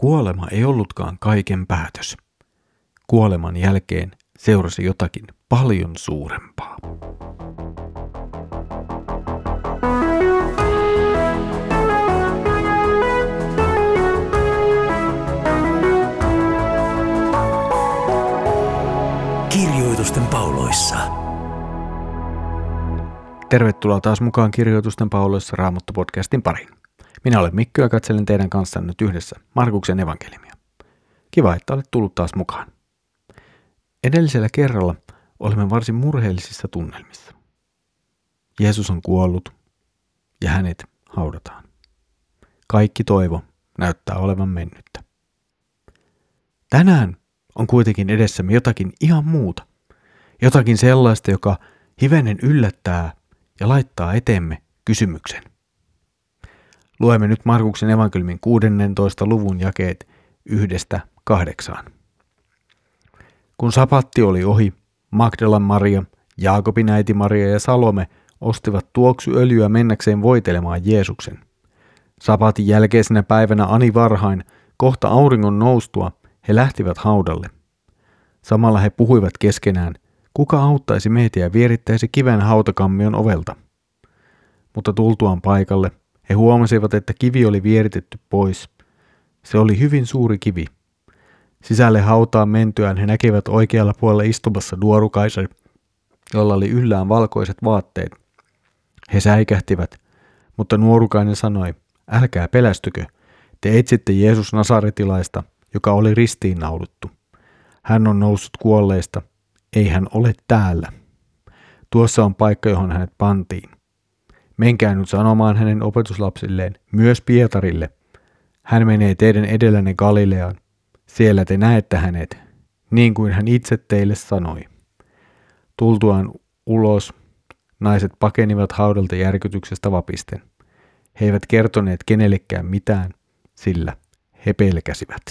kuolema ei ollutkaan kaiken päätös. Kuoleman jälkeen seurasi jotakin paljon suurempaa. Kirjoitusten pauloissa. Tervetuloa taas mukaan Kirjoitusten pauloissa Raamattu-podcastin pariin. Minä olen Mikko ja katselen teidän kanssanne nyt yhdessä Markuksen evankeliumia. Kiva, että olet tullut taas mukaan. Edellisellä kerralla olemme varsin murheellisissa tunnelmissa. Jeesus on kuollut ja hänet haudataan. Kaikki toivo näyttää olevan mennyttä. Tänään on kuitenkin edessämme jotakin ihan muuta. Jotakin sellaista, joka hivenen yllättää ja laittaa eteemme kysymyksen. Luemme nyt Markuksen evankeliumin 16. luvun jakeet yhdestä kahdeksaan. Kun sapatti oli ohi, Magdalan Maria, Jaakobin äiti Maria ja Salome ostivat tuoksuöljyä mennäkseen voitelemaan Jeesuksen. Sapatin jälkeisenä päivänä ani varhain, kohta auringon noustua, he lähtivät haudalle. Samalla he puhuivat keskenään, kuka auttaisi meitä ja vierittäisi kiven hautakammion ovelta. Mutta tultuaan paikalle, he huomasivat, että kivi oli vieritetty pois. Se oli hyvin suuri kivi. Sisälle hautaan mentyään he näkivät oikealla puolella istumassa nuorukaisen, jolla oli yllään valkoiset vaatteet. He säikähtivät, mutta nuorukainen sanoi, älkää pelästykö, te etsitte Jeesus Nasaretilaista, joka oli ristiinnaulittu. Hän on noussut kuolleista, ei hän ole täällä. Tuossa on paikka, johon hänet pantiin. Menkää nyt sanomaan hänen opetuslapsilleen, myös Pietarille. Hän menee teidän edellänne Galileaan. Siellä te näette hänet, niin kuin hän itse teille sanoi. Tultuaan ulos, naiset pakenivat haudalta järkytyksestä vapisten. He eivät kertoneet kenellekään mitään, sillä he pelkäsivät.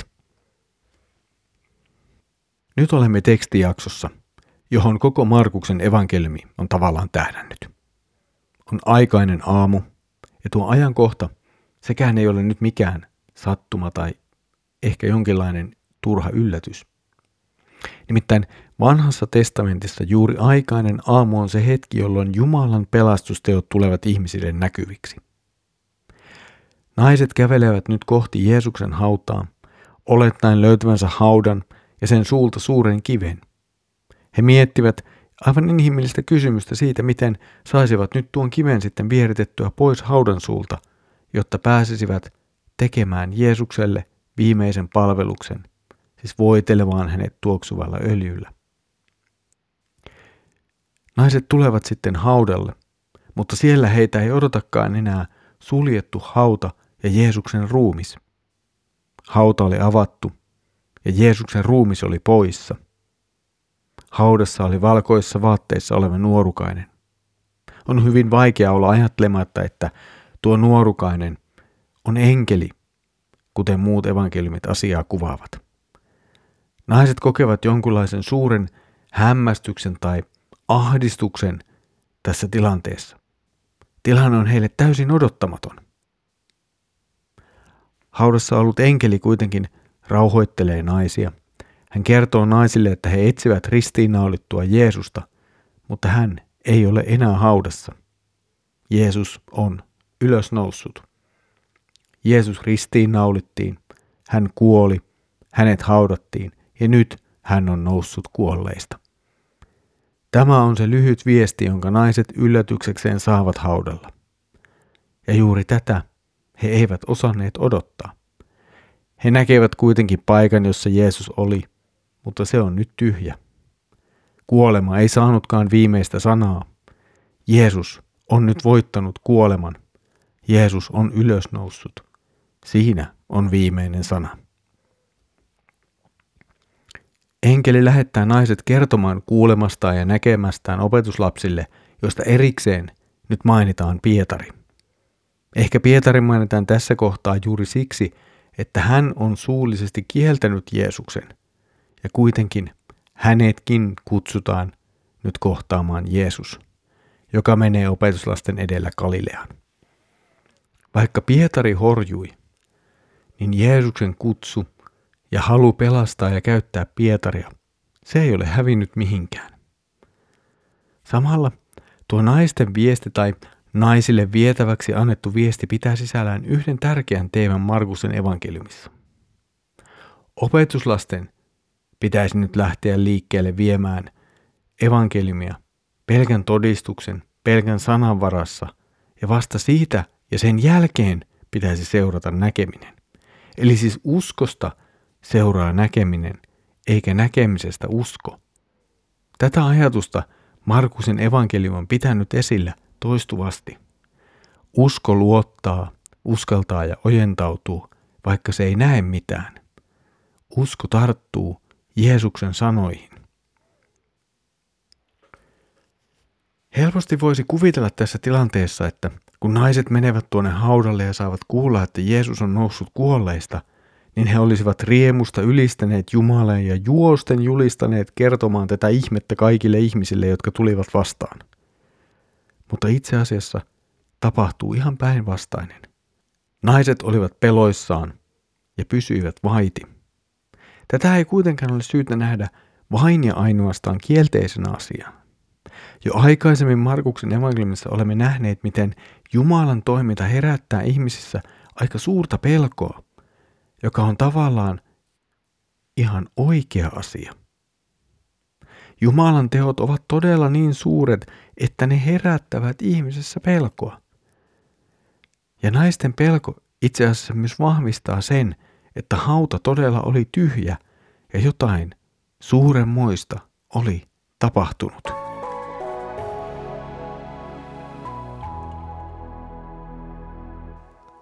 Nyt olemme tekstijaksossa, johon koko Markuksen evankeliumi on tavallaan tähdännyt on aikainen aamu, ja tuo ajankohta, sekään ei ole nyt mikään sattuma tai ehkä jonkinlainen turha yllätys. Nimittäin vanhassa testamentissa juuri aikainen aamu on se hetki, jolloin Jumalan pelastusteot tulevat ihmisille näkyviksi. Naiset kävelevät nyt kohti Jeesuksen hautaa, olettaen löytävänsä haudan ja sen suulta suuren kiven. He miettivät, aivan inhimillistä kysymystä siitä, miten saisivat nyt tuon kiven sitten vieritettyä pois haudan suulta, jotta pääsisivät tekemään Jeesukselle viimeisen palveluksen, siis voitelemaan hänet tuoksuvalla öljyllä. Naiset tulevat sitten haudalle, mutta siellä heitä ei odotakaan enää suljettu hauta ja Jeesuksen ruumis. Hauta oli avattu ja Jeesuksen ruumis oli poissa – Haudassa oli valkoissa vaatteissa oleva nuorukainen. On hyvin vaikea olla ajattelematta, että tuo nuorukainen on enkeli, kuten muut evankeliumit asiaa kuvaavat. Naiset kokevat jonkunlaisen suuren hämmästyksen tai ahdistuksen tässä tilanteessa. Tilanne on heille täysin odottamaton. Haudassa ollut enkeli kuitenkin rauhoittelee naisia – hän kertoo naisille, että he etsivät ristiinnaulittua Jeesusta, mutta hän ei ole enää haudassa. Jeesus on ylösnoussut. Jeesus ristiinnaulittiin, hän kuoli, hänet haudattiin ja nyt hän on noussut kuolleista. Tämä on se lyhyt viesti, jonka naiset yllätyksekseen saavat haudalla. Ja juuri tätä he eivät osanneet odottaa. He näkevät kuitenkin paikan, jossa Jeesus oli, mutta se on nyt tyhjä. Kuolema ei saanutkaan viimeistä sanaa. Jeesus on nyt voittanut kuoleman. Jeesus on ylösnoussut. Siinä on viimeinen sana. Enkeli lähettää naiset kertomaan kuulemastaan ja näkemästään opetuslapsille, josta erikseen nyt mainitaan Pietari. Ehkä Pietari mainitaan tässä kohtaa juuri siksi, että hän on suullisesti kieltänyt Jeesuksen. Ja kuitenkin hänetkin kutsutaan nyt kohtaamaan Jeesus, joka menee opetuslasten edellä Galileaan. Vaikka Pietari horjui, niin Jeesuksen kutsu ja halu pelastaa ja käyttää Pietaria, se ei ole hävinnyt mihinkään. Samalla tuo naisten viesti tai naisille vietäväksi annettu viesti pitää sisällään yhden tärkeän teeman Markusen evankeliumissa. Opetuslasten pitäisi nyt lähteä liikkeelle viemään evankeliumia pelkän todistuksen, pelkän sanan varassa ja vasta siitä ja sen jälkeen pitäisi seurata näkeminen. Eli siis uskosta seuraa näkeminen, eikä näkemisestä usko. Tätä ajatusta Markusin evankeliumi on pitänyt esillä toistuvasti. Usko luottaa, uskaltaa ja ojentautuu, vaikka se ei näe mitään. Usko tarttuu Jeesuksen sanoihin. Helposti voisi kuvitella tässä tilanteessa, että kun naiset menevät tuonne haudalle ja saavat kuulla, että Jeesus on noussut kuolleista, niin he olisivat riemusta ylistäneet Jumaleen ja juosten julistaneet kertomaan tätä ihmettä kaikille ihmisille, jotka tulivat vastaan. Mutta itse asiassa tapahtuu ihan päinvastainen. Naiset olivat peloissaan ja pysyivät vaiti. Tätä ei kuitenkaan ole syytä nähdä vain ja ainoastaan kielteisenä asiana. Jo aikaisemmin Markuksen evankeliumissa olemme nähneet, miten Jumalan toiminta herättää ihmisissä aika suurta pelkoa, joka on tavallaan ihan oikea asia. Jumalan teot ovat todella niin suuret, että ne herättävät ihmisessä pelkoa. Ja naisten pelko itse asiassa myös vahvistaa sen, että hauta todella oli tyhjä ja jotain suuremmoista oli tapahtunut.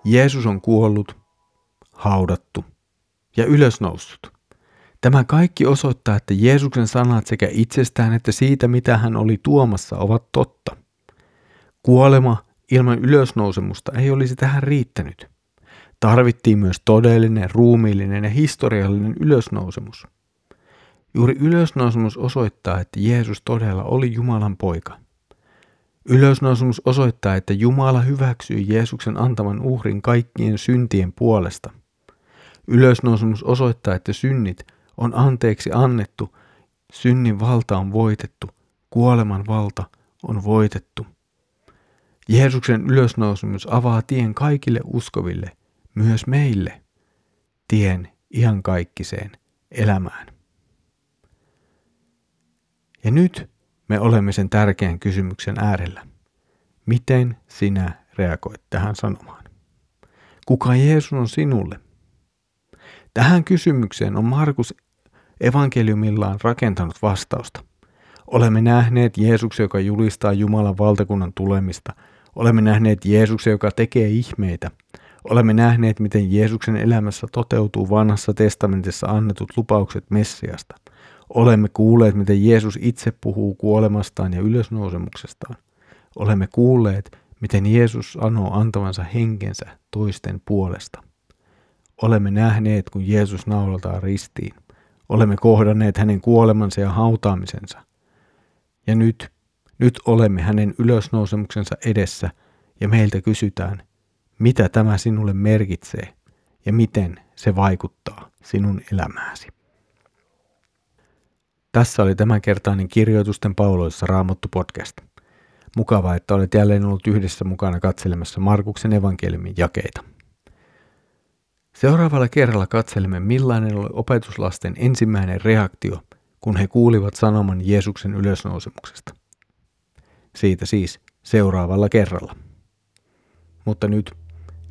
Jeesus on kuollut, haudattu ja ylösnoussut. Tämä kaikki osoittaa, että Jeesuksen sanat sekä itsestään että siitä, mitä hän oli tuomassa, ovat totta. Kuolema ilman ylösnousemusta ei olisi tähän riittänyt. Tarvittiin myös todellinen, ruumiillinen ja historiallinen ylösnousemus. Juuri ylösnousemus osoittaa, että Jeesus todella oli Jumalan poika – Ylösnousemus osoittaa, että Jumala hyväksyy Jeesuksen antaman uhrin kaikkien syntien puolesta. Ylösnousemus osoittaa, että synnit on anteeksi annettu, synnin valta on voitettu, kuoleman valta on voitettu. Jeesuksen ylösnousemus avaa tien kaikille uskoville, myös meille, tien ihan kaikkiseen elämään. Ja nyt me olemme sen tärkeän kysymyksen äärellä. Miten sinä reagoit tähän sanomaan? Kuka Jeesus on sinulle? Tähän kysymykseen on Markus evankeliumillaan rakentanut vastausta. Olemme nähneet Jeesuksen, joka julistaa Jumalan valtakunnan tulemista. Olemme nähneet Jeesuksen, joka tekee ihmeitä. Olemme nähneet, miten Jeesuksen elämässä toteutuu vanhassa testamentissa annetut lupaukset Messiasta – Olemme kuulleet, miten Jeesus itse puhuu kuolemastaan ja ylösnousemuksestaan. Olemme kuulleet, miten Jeesus sanoo antavansa henkensä toisten puolesta. Olemme nähneet, kun Jeesus naulataan ristiin. Olemme kohdanneet hänen kuolemansa ja hautaamisensa. Ja nyt, nyt olemme hänen ylösnousemuksensa edessä ja meiltä kysytään, mitä tämä sinulle merkitsee ja miten se vaikuttaa sinun elämääsi. Tässä oli tämänkertainen kirjoitusten pauloissa Raamattu podcast. Mukavaa, että olet jälleen ollut yhdessä mukana katselemassa Markuksen evankeliumin jakeita. Seuraavalla kerralla katselemme, millainen oli opetuslasten ensimmäinen reaktio, kun he kuulivat sanoman Jeesuksen ylösnousemuksesta. Siitä siis seuraavalla kerralla. Mutta nyt